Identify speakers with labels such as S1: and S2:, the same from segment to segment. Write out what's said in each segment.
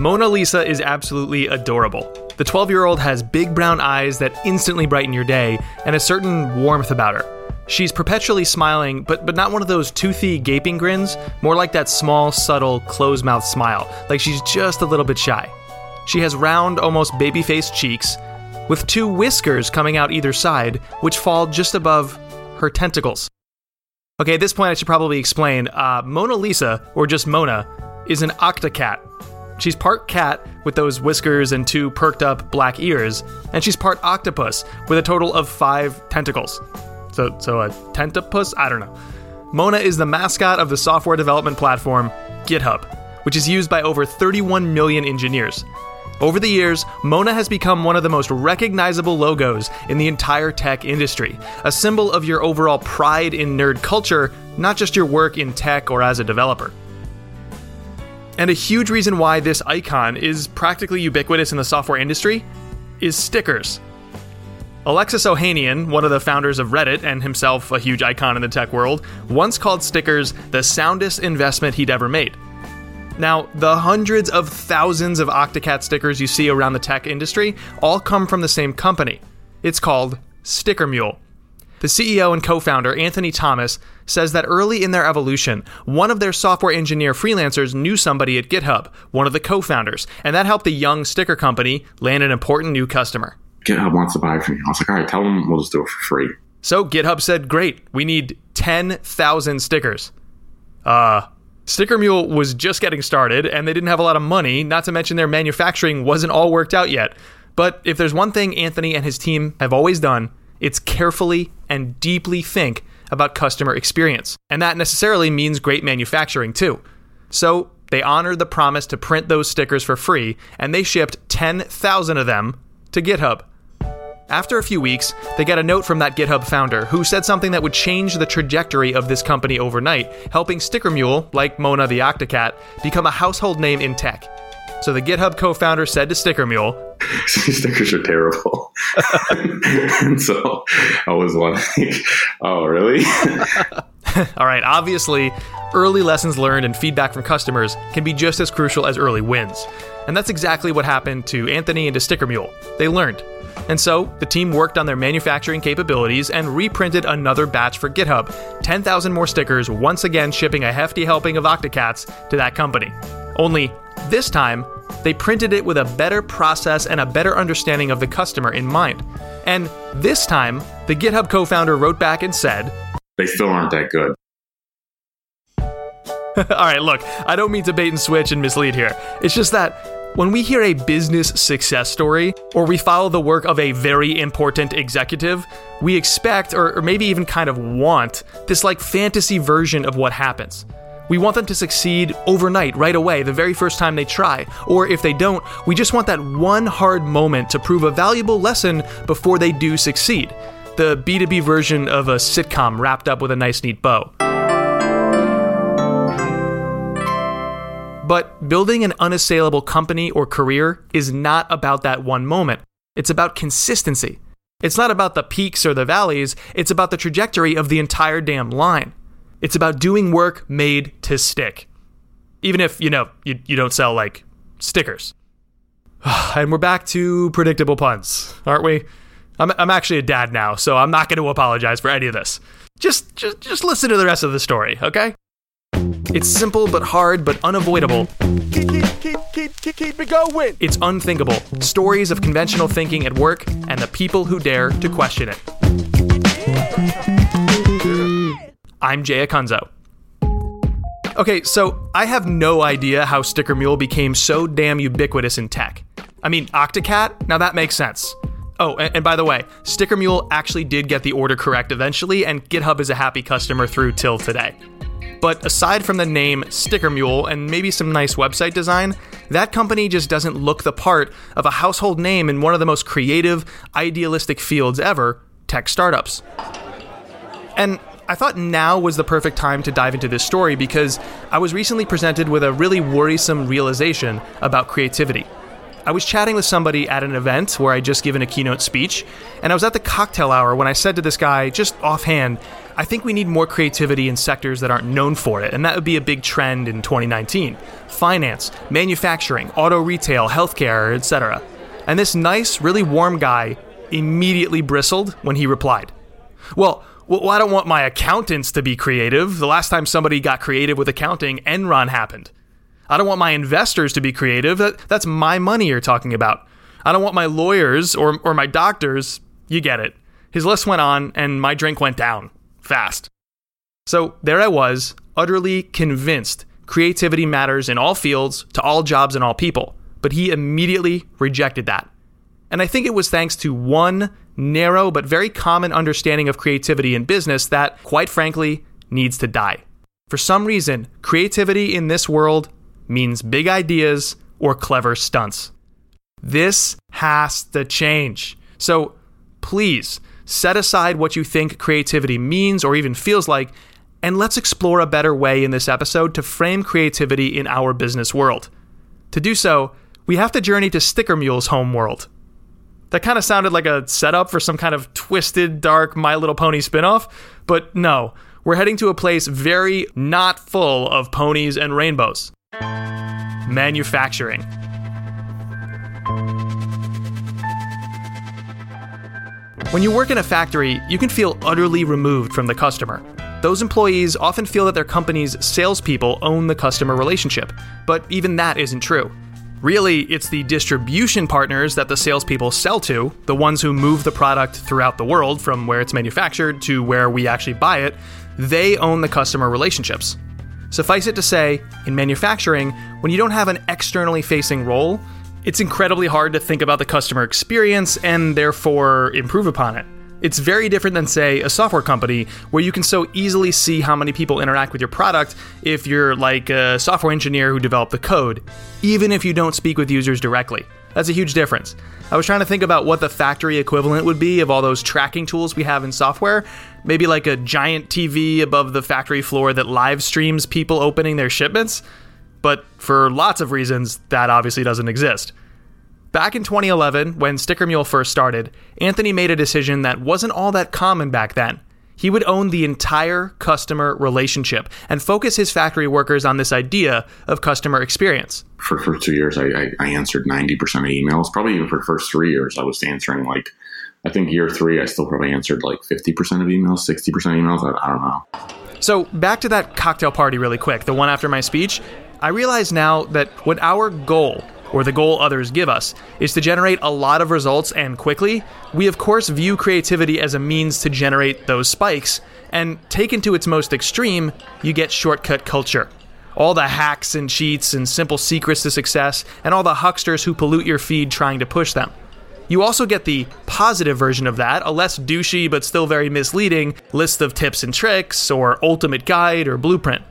S1: Mona Lisa is absolutely adorable. The 12 year old has big brown eyes that instantly brighten your day and a certain warmth about her. She's perpetually smiling, but, but not one of those toothy, gaping grins, more like that small, subtle, closed mouth smile, like she's just a little bit shy. She has round, almost baby faced cheeks, with two whiskers coming out either side, which fall just above her tentacles. Okay, at this point, I should probably explain uh, Mona Lisa, or just Mona, is an octocat. She's part cat with those whiskers and two perked up black ears, and she's part octopus with a total of five tentacles. So, so a tentapus? I don't know. Mona is the mascot of the software development platform GitHub, which is used by over 31 million engineers. Over the years, Mona has become one of the most recognizable logos in the entire tech industry, a symbol of your overall pride in nerd culture, not just your work in tech or as a developer. And a huge reason why this icon is practically ubiquitous in the software industry is stickers. Alexis Ohanian, one of the founders of Reddit and himself a huge icon in the tech world, once called stickers the soundest investment he'd ever made. Now, the hundreds of thousands of Octocat stickers you see around the tech industry all come from the same company. It's called Sticker Mule. The CEO and co founder, Anthony Thomas, says that early in their evolution, one of their software engineer freelancers knew somebody at GitHub, one of the co founders, and that helped the young sticker company land an important new customer.
S2: GitHub wants to buy from me. I was like, all right, tell them we'll just do it for free.
S1: So GitHub said, great, we need 10,000 stickers. Uh, Sticker Mule was just getting started and they didn't have a lot of money, not to mention their manufacturing wasn't all worked out yet. But if there's one thing Anthony and his team have always done, it's carefully and deeply think about customer experience. And that necessarily means great manufacturing too. So they honored the promise to print those stickers for free, and they shipped 10,000 of them to GitHub. After a few weeks, they get a note from that GitHub founder who said something that would change the trajectory of this company overnight, helping Sticker Mule, like Mona the Octocat, become a household name in tech. So the GitHub co founder said to Sticker Mule,
S2: stickers are terrible. and so I was like, oh, really?
S1: All right, obviously, early lessons learned and feedback from customers can be just as crucial as early wins. And that's exactly what happened to Anthony and to Sticker Mule. They learned. And so, the team worked on their manufacturing capabilities and reprinted another batch for GitHub 10,000 more stickers, once again shipping a hefty helping of Octocats to that company. Only this time, they printed it with a better process and a better understanding of the customer in mind. And this time, the GitHub co founder wrote back and said,
S2: They still aren't that good.
S1: All right, look, I don't mean to bait and switch and mislead here. It's just that when we hear a business success story, or we follow the work of a very important executive, we expect, or, or, maybe even kind of want, this like fantasy version of what happens. We want them to succeed overnight, right away, the very first time they try. Or if they don't, we just want that one hard moment to prove a valuable lesson before they do succeed. The B2B version of a sitcom wrapped up with a nice, neat bow. But building an unassailable company or career is not about that one moment. It's about consistency. It's not about the peaks or the valleys, it's about the trajectory of the entire damn line. It's about doing work made to stick. Even if, you know, you, you don't sell like stickers. and we're back to predictable puns, aren't we? I'm, I'm actually a dad now, so I'm not going to apologize for any of this. Just, just, just listen to the rest of the story, okay? It's simple but hard but unavoidable.
S3: Keep, keep, keep, keep, keep it going.
S1: It's unthinkable. Stories of conventional thinking at work and the people who dare to question it. I'm Jay Acunzo. Okay, so I have no idea how Sticker Mule became so damn ubiquitous in tech. I mean, Octocat? Now that makes sense. Oh, and, and, by the way, Sticker Mule actually did get the order correct eventually, and GitHub is a happy customer through till today. But aside from the name Sticker Mule and maybe some nice website design, that company just doesn't look the part of a household name in one of the most creative, idealistic fields ever tech startups. And I thought now was the perfect time to dive into this story because I was recently presented with a really worrisome realization about creativity. I was chatting with somebody at an event where I'd just given a keynote speech, and I was at the cocktail hour when I said to this guy, just offhand, I think we need more creativity in sectors that aren't known for it, and that would be a big trend in 2019 finance, manufacturing, auto retail, healthcare, etc. And this nice, really warm guy immediately bristled when he replied, Well, well, I don't want my accountants to be creative. The last time somebody got creative with accounting, Enron happened. I don't want my investors to be creative. That, that's my money you're talking about. I don't want my lawyers or, or my doctors. You get it. His list went on, and my drink went down fast. So there I was, utterly convinced creativity matters in all fields, to all jobs, and all people. But he immediately rejected that. And I think it was thanks to one narrow but very common understanding of creativity in business that, quite frankly, needs to die. For some reason, creativity in this world means big ideas or clever stunts. This has to change. So please set aside what you think creativity means or even feels like, and let's explore a better way in this episode to frame creativity in our business world. To do so, we have to journey to Sticker Mule's home world. That kind of sounded like a setup for some kind of twisted, dark My Little Pony spinoff, but no, we're heading to a place very not full of ponies and rainbows manufacturing. When you work in a factory, you can feel utterly removed from the customer. Those employees often feel that their company's salespeople own the customer relationship, but even that isn't true. Really, it's the distribution partners that the salespeople sell to, the ones who move the product throughout the world from where it's manufactured to where we actually buy it, they own the customer relationships. Suffice it to say, in manufacturing, when you don't have an externally facing role, it's incredibly hard to think about the customer experience and therefore improve upon it. It's very different than, say, a software company where you can so easily see how many people interact with your product if you're like a software engineer who developed the code, even if you don't speak with users directly. That's a huge difference. I was trying to think about what the factory equivalent would be of all those tracking tools we have in software. Maybe like a giant TV above the factory floor that live streams people opening their shipments. But for lots of reasons, that obviously doesn't exist. Back in 2011, when Sticker Mule first started, Anthony made a decision that wasn't all that common back then. He would own the entire customer relationship and focus his factory workers on this idea of customer experience.
S2: For the first two years, I, I, I answered 90% of emails. Probably even for the first three years, I was answering like, I think year three, I still probably answered like 50% of emails, 60% of emails. I, I don't know.
S1: So, back to that cocktail party really quick, the one after my speech. I realize now that when our goal or the goal others give us, is to generate a lot of results and quickly, we of course view creativity as a means to generate those spikes, and taken to its most extreme, you get shortcut culture. All the hacks and cheats and simple secrets to success, and all the hucksters who pollute your feed trying to push them. You also get the positive version of that, a less douchey but still very misleading list of tips and tricks, or ultimate guide, or blueprint.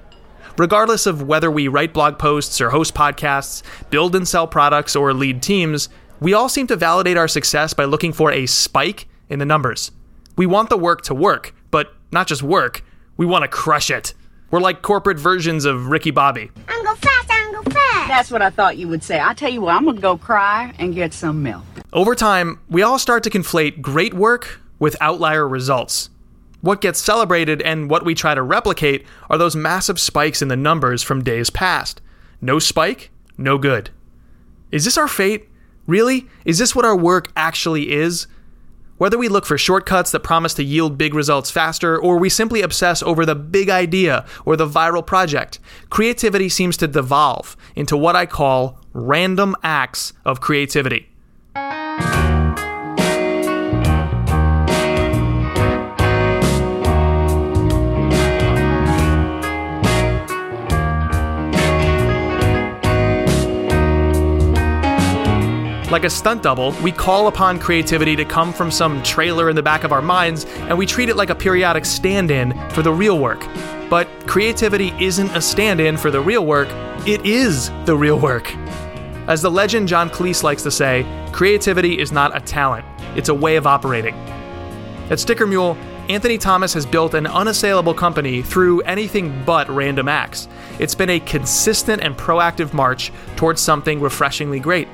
S1: Regardless of whether we write blog posts or host podcasts, build and sell products, or lead teams, we all seem to validate our success by looking for a spike in the numbers. We want the work to work, but not just work, we want to crush it. We're like corporate versions of Ricky Bobby.
S4: I'm go fast, I'm go fast.
S5: That's what I thought you would say. I tell you what, I'm gonna go cry and get some milk.
S1: Over time, we all start to conflate great work with outlier results. What gets celebrated and what we try to replicate are those massive spikes in the numbers from days past. No spike, no good. Is this our fate? Really? Is this what our work actually is? Whether we look for shortcuts that promise to yield big results faster, or we simply obsess over the big idea or the viral project, creativity seems to devolve into what I call random acts of creativity. Like a stunt double, we call upon creativity to come from some trailer in the back of our minds, and we treat it like a periodic stand in for the real work. But creativity isn't a stand in for the real work, it is the real work. As the legend John Cleese likes to say, creativity is not a talent, it's a way of operating. At Sticker Mule, Anthony Thomas has built an unassailable company through anything but random acts. It's been a consistent and proactive march towards something refreshingly great.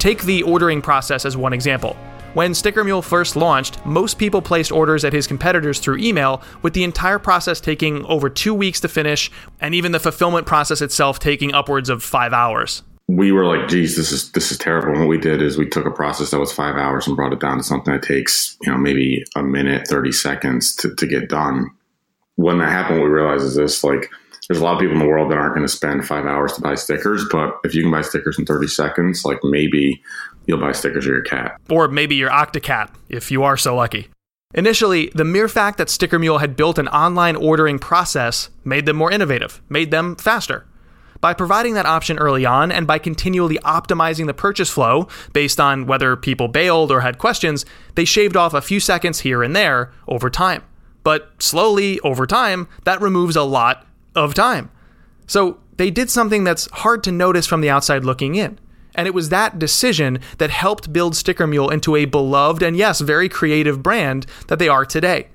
S1: Take the ordering process as one example. When Sticker Mule first launched, most people placed orders at his competitors through email, with the entire process taking over two weeks to finish, and even the fulfillment process itself taking upwards of five hours.
S2: We were like, geez, this is this is terrible. And what we did is we took a process that was five hours and brought it down to something that takes, you know, maybe a minute, 30 seconds to, to get done. When that happened, we realized is this like there's a lot of people in the world that aren't going to spend five hours to buy stickers, but if you can buy stickers in 30 seconds, like maybe you'll buy stickers for your cat.
S1: Or maybe your Octocat, if you are so lucky. Initially, the mere fact that Sticker Mule had built an online ordering process made them more innovative, made them faster. By providing that option early on and by continually optimizing the purchase flow based on whether people bailed or had questions, they shaved off a few seconds here and there over time. But slowly, over time, that removes a lot of time. So they did something that's hard to notice from the outside looking in. And it was that decision that helped build Sticker Mule into a beloved and, yes, very creative brand that they are today.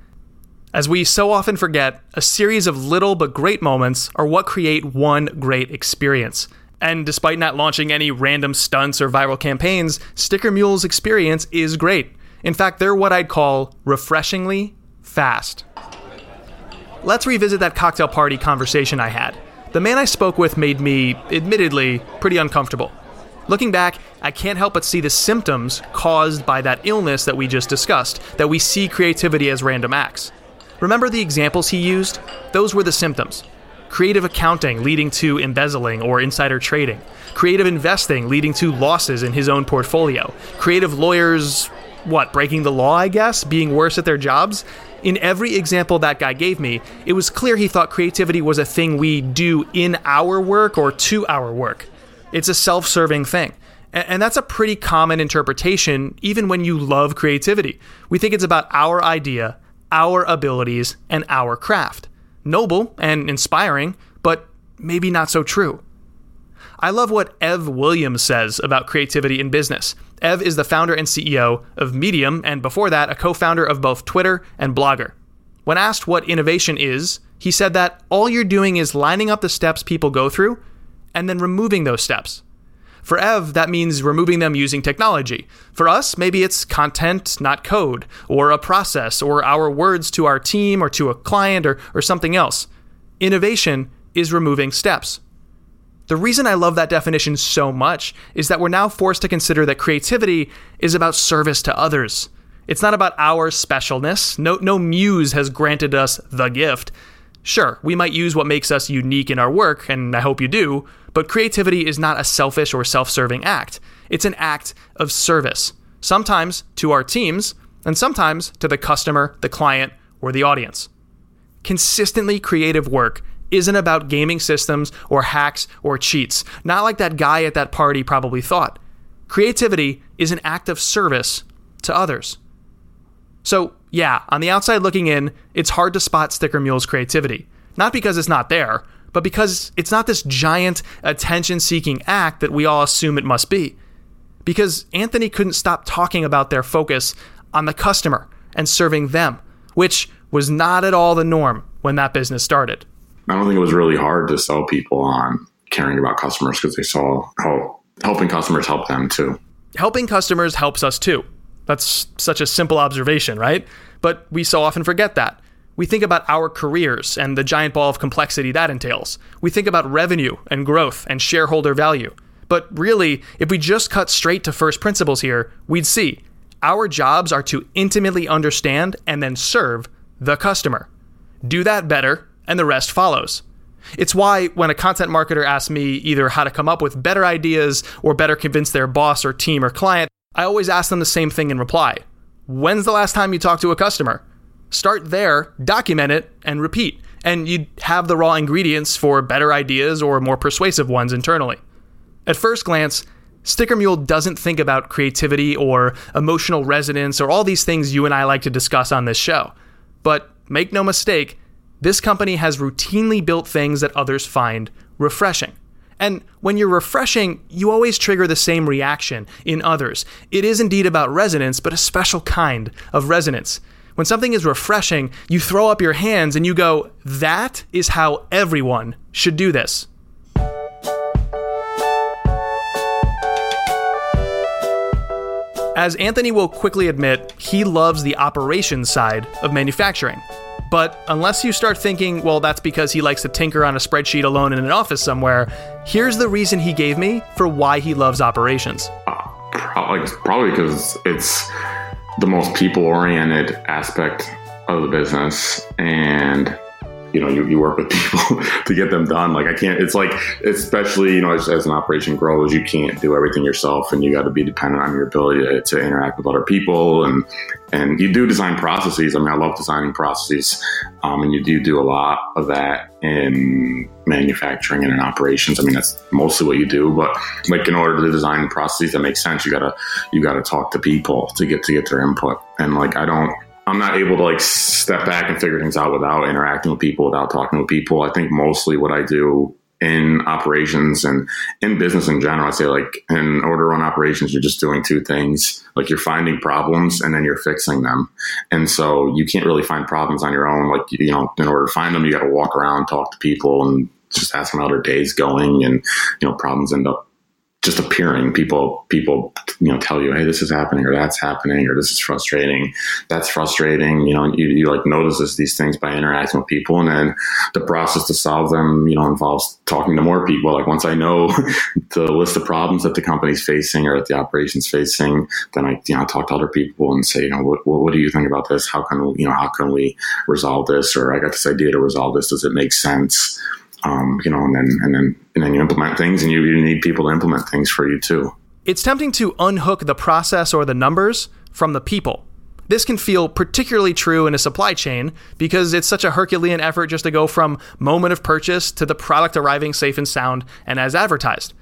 S1: As we so often forget, a series of little but great moments are what create one great experience. And despite not launching any random stunts or viral campaigns, Sticker Mule's experience is great. In fact, they're what I'd call refreshingly fast. Let's revisit that cocktail party conversation I had. The man I spoke with made me, admittedly, pretty uncomfortable. Looking back, I can't help but see the symptoms caused by that illness that we just discussed, that we see creativity as random acts. Remember the examples he used? Those were the symptoms. Creative accounting leading to embezzling or insider trading. Creative investing leading to losses in his own portfolio. Creative lawyers, what, breaking the law, I guess? Being worse at their jobs? In every example that guy gave me, it was clear he thought creativity was a thing we do in our work or to our work. It's a self serving thing. And that's a pretty common interpretation, even when you love creativity. We think it's about our idea, our abilities, and our craft. Noble and inspiring, but maybe not so true. I love what Ev Williams says about creativity in business. Ev is the founder and CEO of Medium, and before that, a co founder of both Twitter and Blogger. When asked what innovation is, he said that all you're doing is lining up the steps people go through and then removing those steps. For Ev, that means removing them using technology. For us, maybe it's content, not code, or a process, or our words to our team or to a client or, or something else. Innovation is removing steps. The reason I love that definition so much is that we're now forced to consider that creativity is about service to others. It's not about our specialness. No, no muse has granted us the gift. Sure, we might use what makes us unique in our work, and I hope you do, but creativity is not a selfish or self serving act. It's an act of service, sometimes to our teams, and sometimes to the customer, the client, or the audience. Consistently creative work isn't about gaming systems or hacks or cheats, not like that guy at that party probably thought. Creativity is an act of service to others. So, yeah, on the outside looking in, it's hard to spot Sticker Mule's creativity. Not because it's not there, but because it's not this giant attention seeking act that we all assume it must be. Because Anthony couldn't stop talking about their focus on the customer and serving them, which was not at all the norm when that business started.
S2: I don't think it was really hard to sell people on caring about customers because they saw how helping customers help them too.
S1: Helping customers helps us too. That's such a simple observation, right? But we so often forget that. We think about our careers and the giant ball of complexity that entails. We think about revenue and growth and shareholder value. But really, if we just cut straight to first principles here, we'd see our jobs are to intimately understand and then serve the customer. Do that better, and the rest follows. It's why when a content marketer asks me either how to come up with better ideas or better convince their boss or team or client, I always ask them the same thing in reply When's the last time you talked to a customer? Start there, document it, and repeat. And you'd have the raw ingredients for better ideas or more persuasive ones internally. At first glance, Sticker Mule doesn't think about creativity or emotional resonance or all these things you and I like to discuss on this show. But make no mistake, this company has routinely built things that others find refreshing. And when you're refreshing, you always trigger the same reaction in others. It is indeed about resonance, but a special kind of resonance. When something is refreshing, you throw up your hands and you go, That is how everyone should do this. As Anthony will quickly admit, he loves the operations side of manufacturing. But unless you start thinking, well, that's because he likes to tinker on a spreadsheet alone in an office somewhere, here's the reason he gave me for why he loves operations.
S2: Uh, probably, probably because it's the most people oriented aspect of the business. And you know you, you work with people to get them done. Like i can't it's like especially you know as, as an operation grows you can't do everything yourself and you got to be dependent on your ability to, to, interact with other people. And and you do design processes. I mean i love designing processes um, and you do do a lot of that in manufacturing and in operations. I mean that's mostly what you do but like in order to design processes that make sense you gotta you gotta talk to people to get to get their input. And like i don't I'm not able to like step back and figure things out without interacting with people, without talking with people. I think mostly what I do in operations and in business in general, I say like in order on operations, you're just doing two things. Like you're finding problems and then you're fixing them. And so you can't really find problems on your own. Like, you know, in order to find them, you got to walk around, talk to people and just ask them how their day's going. And, you know, problems end up just appearing. People people you know tell you hey this is happening or that's happening or this is frustrating. That's frustrating. You know you, you like notices these things by interacting with people and then the process to solve them you know involves talking to more people. Like once i know the list of problems that the company's facing or that the operations facing then i you know talk to other people and say you know what, what do you think about this? How can you know how can we resolve this? Or i got this idea to resolve this. Does it make sense um, you know, and then and then and then you implement things, and you, you need people to implement things for you too.
S1: It's tempting to unhook the process or the numbers from the people. This can feel particularly true in a supply chain because it's such a Herculean effort just to go from moment of purchase to the product arriving safe and sound and as advertised.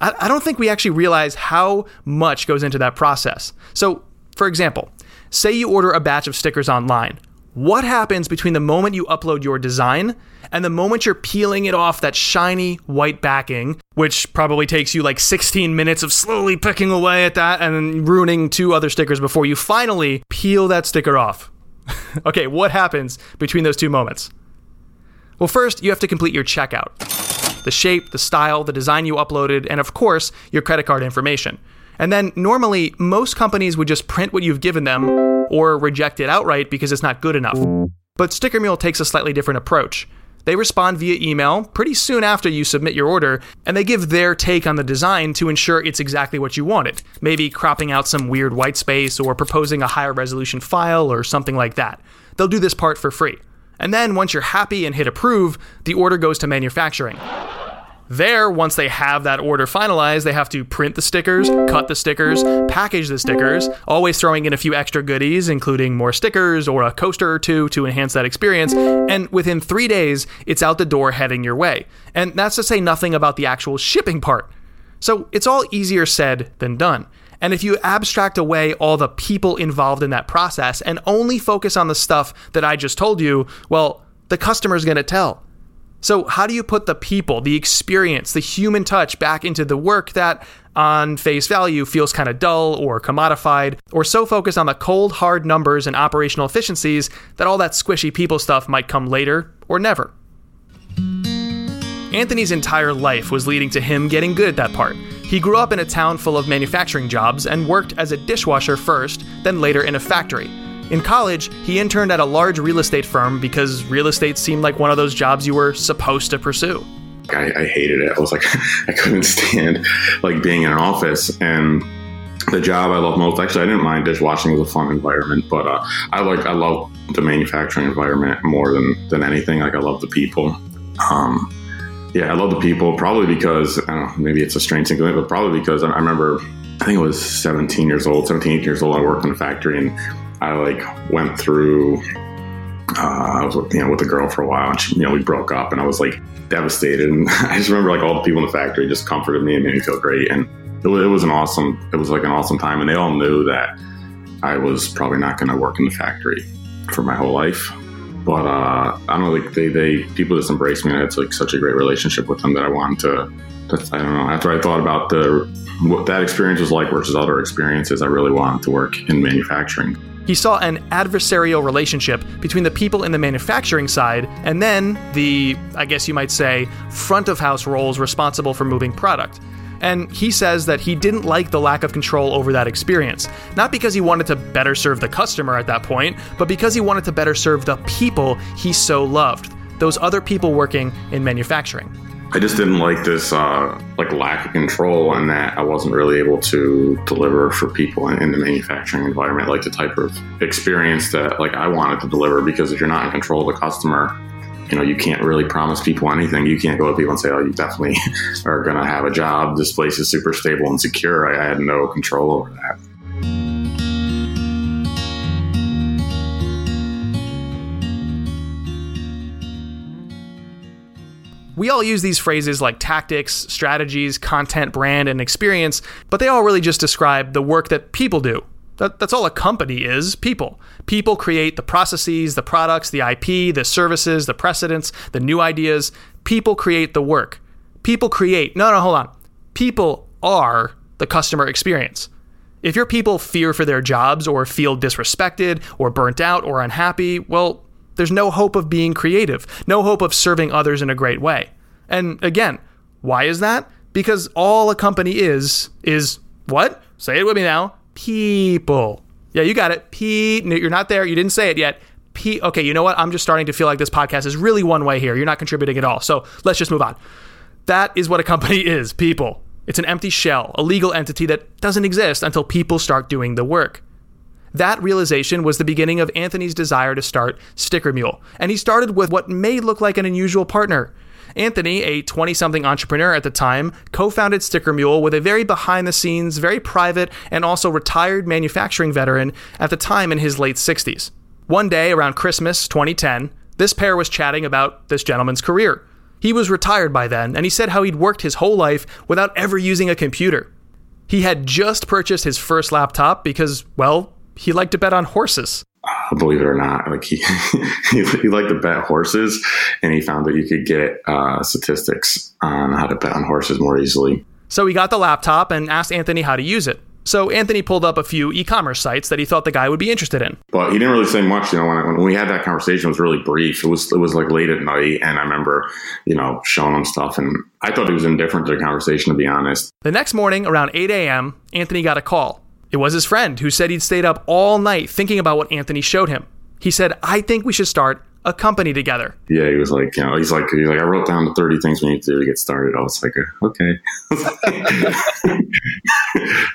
S1: I, I don't think we actually realize how much goes into that process. So, for example, say you order a batch of stickers online. What happens between the moment you upload your design and the moment you're peeling it off that shiny white backing, which probably takes you like 16 minutes of slowly picking away at that and ruining two other stickers before you finally peel that sticker off? okay, what happens between those two moments? Well, first, you have to complete your checkout the shape, the style, the design you uploaded, and of course, your credit card information. And then normally, most companies would just print what you've given them or reject it outright because it's not good enough. But Sticker Mule takes a slightly different approach. They respond via email pretty soon after you submit your order, and they give their take on the design to ensure it's exactly what you wanted. Maybe cropping out some weird white space or proposing a higher resolution file or something like that. They'll do this part for free. And then once you're happy and hit approve, the order goes to manufacturing. There, once they have that order finalized, they have to print the stickers, cut the stickers, package the stickers, always throwing in a few extra goodies, including more stickers or a coaster or two to enhance that experience. And within three days, it's out the door heading your way. And that's to say nothing about the actual shipping part. So it's all easier said than done. And if you abstract away all the people involved in that process and only focus on the stuff that I just told you, well, the customer's going to tell. So, how do you put the people, the experience, the human touch back into the work that, on face value, feels kind of dull or commodified, or so focused on the cold, hard numbers and operational efficiencies that all that squishy people stuff might come later or never? Anthony's entire life was leading to him getting good at that part. He grew up in a town full of manufacturing jobs and worked as a dishwasher first, then later in a factory. In college, he interned at a large real estate firm because real estate seemed like one of those jobs you were supposed to pursue.
S2: I, I hated it. I was like, I couldn't stand like being in an office and the job I love most. Actually, I didn't mind dishwashing; was a fun environment. But uh, I like I love the manufacturing environment more than than anything. Like I love the people. Um, yeah, I love the people. Probably because I don't know, maybe it's a strange thing, but probably because I remember I think I was 17 years old, 17 years old. I worked in a factory and I like went through. Uh, I was with, you know with a girl for a while, and she, you know we broke up, and I was like devastated. And I just remember like all the people in the factory just comforted me and made me feel great, and it was, it was an awesome. It was like an awesome time, and they all knew that I was probably not going to work in the factory for my whole life. But uh, I don't know, like they, they people just embraced me, and I had like such a great relationship with them that I wanted to. I don't know. After I thought about the what that experience was like versus other experiences, I really wanted to work in manufacturing.
S1: He saw an adversarial relationship between the people in the manufacturing side and then the, I guess you might say, front of house roles responsible for moving product. And he says that he didn't like the lack of control over that experience. Not because he wanted to better serve the customer at that point, but because he wanted to better serve the people he so loved those other people working in manufacturing.
S2: I just didn't like this uh, like lack of control and that I wasn't really able to deliver for people in, in, the manufacturing environment, like the type of experience that like I wanted to deliver. Because if you're not in control of the customer, you know you can't really promise people anything. You can't go to people and say, "Oh, you definitely are going to have a job. This place is super stable and secure." I, I had no control over that.
S1: We all use these phrases like tactics, strategies, content, brand, and experience, but they all really just describe the work that people do. That, that's all a company is people. People create the processes, the products, the IP, the services, the precedents, the new ideas. People create the work. People create, no, no, hold on. People are the customer experience. If your people fear for their jobs or feel disrespected or burnt out or unhappy, well, there's no hope of being creative, no hope of serving others in a great way. And again, why is that? Because all a company is, is what? Say it with me now people. Yeah, you got it. P. You're not there. You didn't say it yet. P. Okay, you know what? I'm just starting to feel like this podcast is really one way here. You're not contributing at all. So let's just move on. That is what a company is people. It's an empty shell, a legal entity that doesn't exist until people start doing the work. That realization was the beginning of Anthony's desire to start Sticker Mule, and he started with what may look like an unusual partner. Anthony, a 20 something entrepreneur at the time, co founded Sticker Mule with a very behind the scenes, very private, and also retired manufacturing veteran at the time in his late 60s. One day around Christmas 2010, this pair was chatting about this gentleman's career. He was retired by then, and he said how he'd worked his whole life without ever using a computer. He had just purchased his first laptop because, well, he liked to bet on horses.
S2: Uh, believe it or not, like he, he, liked to bet horses, and he found that you could get uh, statistics on how to bet on horses more easily.
S1: So he got the laptop and asked Anthony how to use it. So Anthony pulled up a few e-commerce sites that he thought the guy would be interested in.
S2: But he didn't really say much. You know, when, I, when we had that conversation, it was really brief. It was it was like late at night, and I remember, you know, showing him stuff, and I thought he was indifferent to the conversation. To be honest.
S1: The next morning, around 8 a.m., Anthony got a call. It was his friend who said he'd stayed up all night thinking about what Anthony showed him. He said, I think we should start a company together.
S2: Yeah, he was like, you know, he's like, he's like, I wrote down the 30 things we need to do to get started. I was like, okay.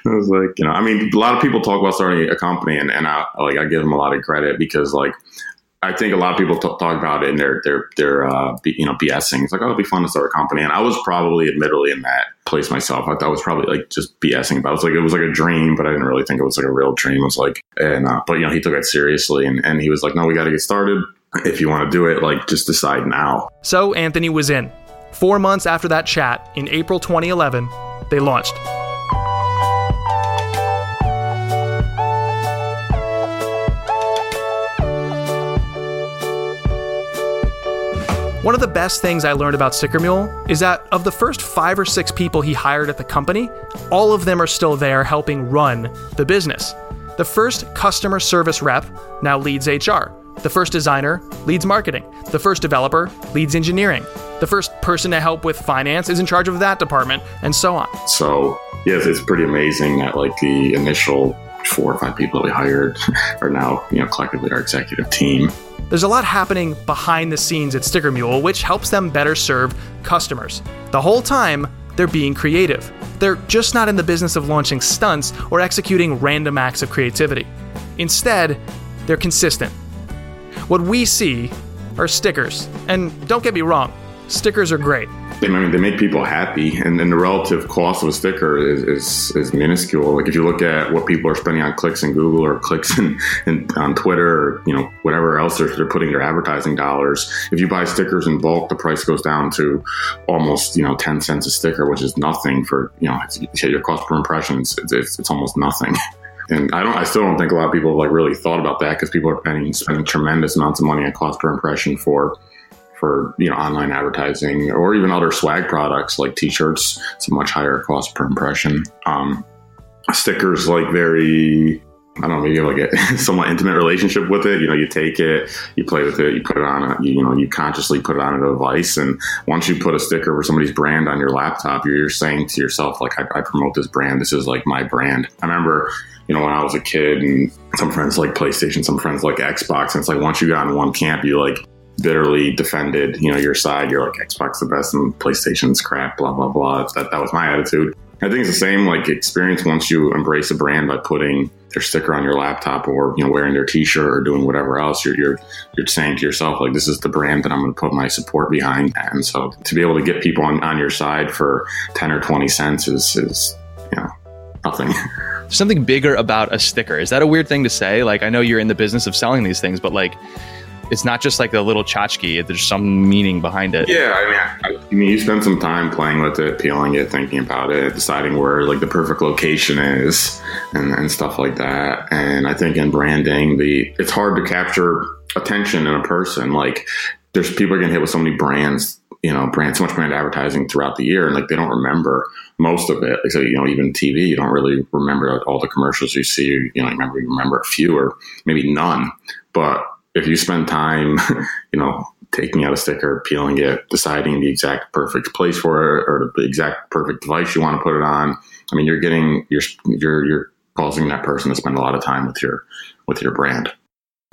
S2: I was like, you know, I mean, a lot of people talk about starting a company and, and I, like, I give them a lot of credit because like, I think a lot of people t- talk about it and they're they're they're uh, be, you know BSing. It's like oh, it'll be fun to start a company, and I was probably admittedly in that place myself. I I was probably like just BSing about. It. it was like it was like a dream, but I didn't really think it was like a real dream. It was like and uh, but you know he took it seriously, and and he was like, no, we got to get started. If you want to do it, like just decide now.
S1: So Anthony was in. Four months after that chat, in April 2011, they launched. One of the best things I learned about Sticker Mule is that of the first five or six people he hired at the company, all of them are still there helping run the business. The first customer service rep now leads HR. The first designer leads marketing. The first developer leads engineering. The first person to help with finance is in charge of that department, and so on.
S2: So, yes, it's pretty amazing that like the initial four or five people that we hired are now, you know, collectively our executive team.
S1: There's a lot happening behind the scenes at Sticker Mule, which helps them better serve customers. The whole time, they're being creative. They're just not in the business of launching stunts or executing random acts of creativity. Instead, they're consistent. What we see are stickers. And don't get me wrong, stickers are great.
S2: I mean, they make people happy, and, the relative cost of a sticker is, is, is minuscule. Like if you look at what people are spending on clicks in Google or clicks in, in on Twitter or you know whatever else they're, they're putting their advertising dollars. If you buy stickers in bulk, the price goes down to almost you know ten cents a sticker, which is nothing for you know your cost per impression. It's, it's, it's almost nothing. and I don't. I still don't think a lot of people have like really thought about that because people are spending, spending tremendous amounts of money on cost per impression for for you know online advertising or even other swag products like t-shirts it's a much higher cost per impression um, stickers like very I don't know, maybe like a somewhat intimate relationship with it. You know, you take it, you play with it, you put it on, a, you, you know, you consciously put it on a device. And once you put a sticker for somebody's brand on your laptop, you're, you're saying to yourself, like, I, I promote this brand. This is like my brand. I remember, you know, when I was a kid and some friends like PlayStation, some friends like Xbox. And it's like, once you got in one camp, you like, bitterly defended, you know, your side. You're like Xbox the best and PlayStation's crap, blah blah blah. That that was my attitude. I think it's the same like experience once you embrace a brand by putting their sticker on your laptop or you know wearing their T-shirt or doing whatever else. You're you're you're saying to yourself like this is the brand that I'm going to put my support behind. And so to be able to get people on, on your side for ten or twenty cents is is you know nothing.
S6: Something bigger about a sticker. Is that a weird thing to say? Like I know you're in the business of selling these things, but like it's not just like a little tchotchke. There's some meaning behind it.
S2: Yeah, I mean, I, I, mean, you spend some time playing with it, peeling it, thinking about it, deciding where like the perfect location is, and, and stuff like that. And I think in branding, the it's hard to capture attention in a person. Like, there's people are gonna hit with so many brands, you know, brand so much brand advertising throughout the year, and like they don't remember most of it. Like, so, you know, even TV, you don't really remember all the commercials you see. You know, you remember you remember a few or maybe none, but if you spend time, you know, taking out a sticker, peeling it, deciding the exact perfect place for it or the exact perfect device you want to put it on, I mean, you're getting you're you're you're causing that person to spend a lot of time with your with your brand.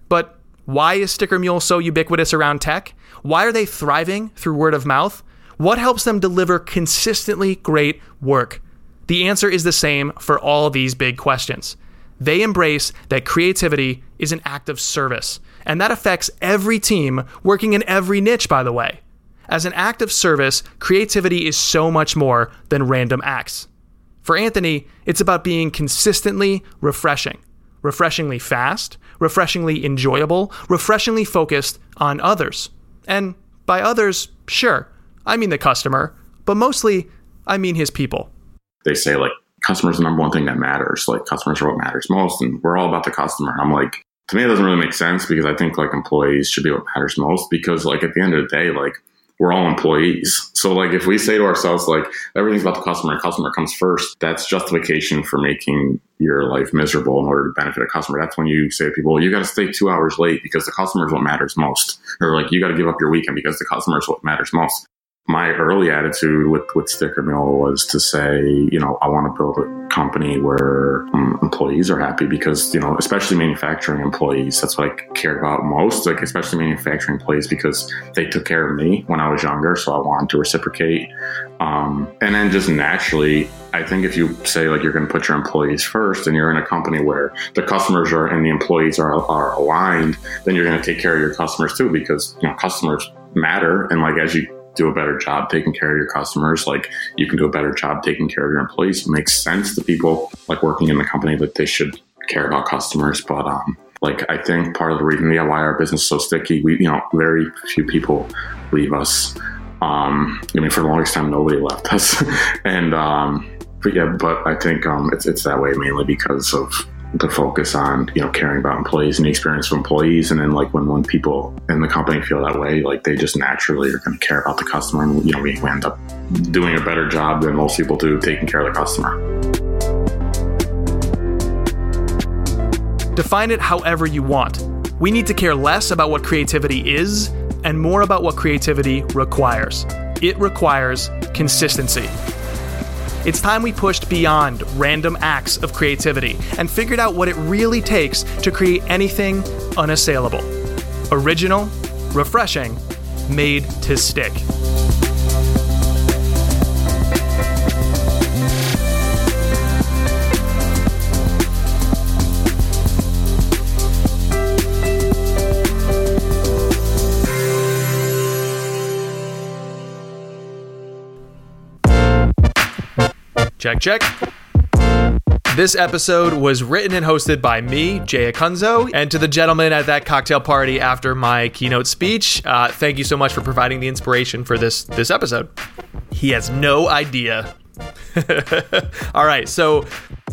S1: But why is Sticker Mule so ubiquitous around tech? Why are they thriving through word of mouth? What helps them deliver consistently great work? The answer is the same for all these big questions. They embrace that creativity is an act of service and that affects every team working in every niche, by the way. As an act of service, creativity is so much more than random acts. For Anthony, it's about being consistently refreshing, refreshingly fast, refreshingly enjoyable, refreshingly focused on others. And by others, sure, I mean the customer, but mostly, I mean his people.
S2: They say, like, customers the number one thing that matters. Like, customers are what matters most, and we're all about the customer. I'm like, to me it doesn't really make sense because I think like employees should be what matters most because like at the end of the day, like we're all employees. So like if we say to ourselves like everything's about the customer and customer comes first, that's justification for making your life miserable in order to benefit a customer. That's when you say to people, you got to stay two hours late because the customer is what matters most. Or like you got to give up your weekend because the customer is what matters most my early attitude with, with Sticker Mule was to say, you know, I want to build a company where um, employees are happy because, you know, especially manufacturing employees, that's what I cared about most, like especially manufacturing employees because they took care of me when I was younger. So I wanted to reciprocate. Um, and then just naturally, I think if you say like you're going to put your employees first and you're in a company where the customers are and the employees are, are aligned, then you're going to take care of your customers too because, you know, customers matter. And like as you do a better job taking care of your customers, like you can do a better job taking care of your employees. It makes sense to people like working in the company that they should care about customers. But um, like I think part of the reason yeah, why our business is so sticky, we you know very few people leave us. Um, I mean, for the longest time, nobody left us, and um, but yeah, but I think um, it's it's that way mainly because of the focus on you know caring about employees and the experience of employees. And then like when when people in the company feel that way like they just naturally are going to care about the customer. And you know we end up doing a better job than most people do taking care of the customer.
S1: Define it however you want. We need to care less about what creativity is and more about what creativity requires. It requires consistency it's time we pushed beyond random acts of creativity and figured out what it really takes to create anything unassailable. Original, refreshing, made to stick. Check, check. This episode was written and hosted by me, Jay Acunzo, and to the gentleman at that cocktail party after my keynote speech. Uh, thank you so much for providing the inspiration for this this episode. He has no idea. All right, so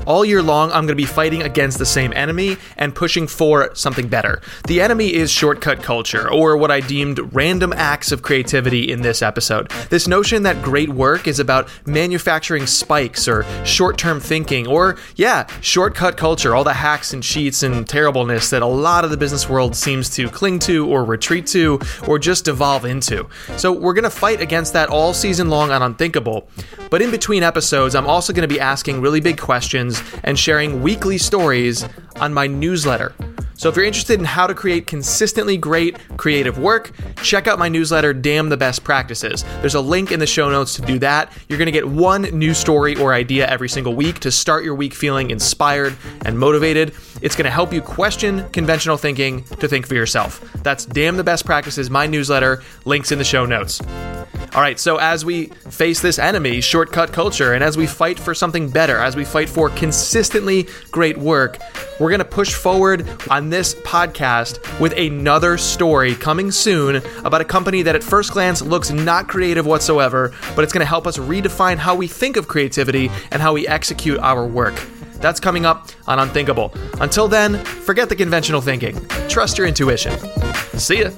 S1: All year long, I'm going to be fighting against the same enemy and pushing for something better. The enemy is shortcut culture, or what I deemed random acts of creativity in this episode. This notion that great work is about manufacturing spikes or short term thinking, or, yeah, shortcut culture, all the hacks and cheats and terribleness that a lot of the business world seems to cling to or retreat to or just devolve into. So, we're going to fight against that all season long on Unthinkable. But in between episodes, I'm also going to be asking really big questions and sharing weekly stories on my newsletter. So if you're interested in how to create consistently great creative work, check out my newsletter, Damn the Best Practices. There's a link in the show notes to do that. You're going to get one new story or idea every single week to start your week feeling inspired and motivated. It's going to help you question conventional thinking to think for yourself. That's Damn the Best Practices, my newsletter. Links in the show notes. All right, so as we face this enemy, shortcut culture, and as we fight for something better, as we fight for consistently great work, we're going to push forward on this podcast with another story coming soon about a company that at first glance looks not creative whatsoever, but it's going to help us redefine how we think of creativity and how we execute our work. That's coming up on Unthinkable. Until then, forget the conventional thinking. Trust your intuition. See ya.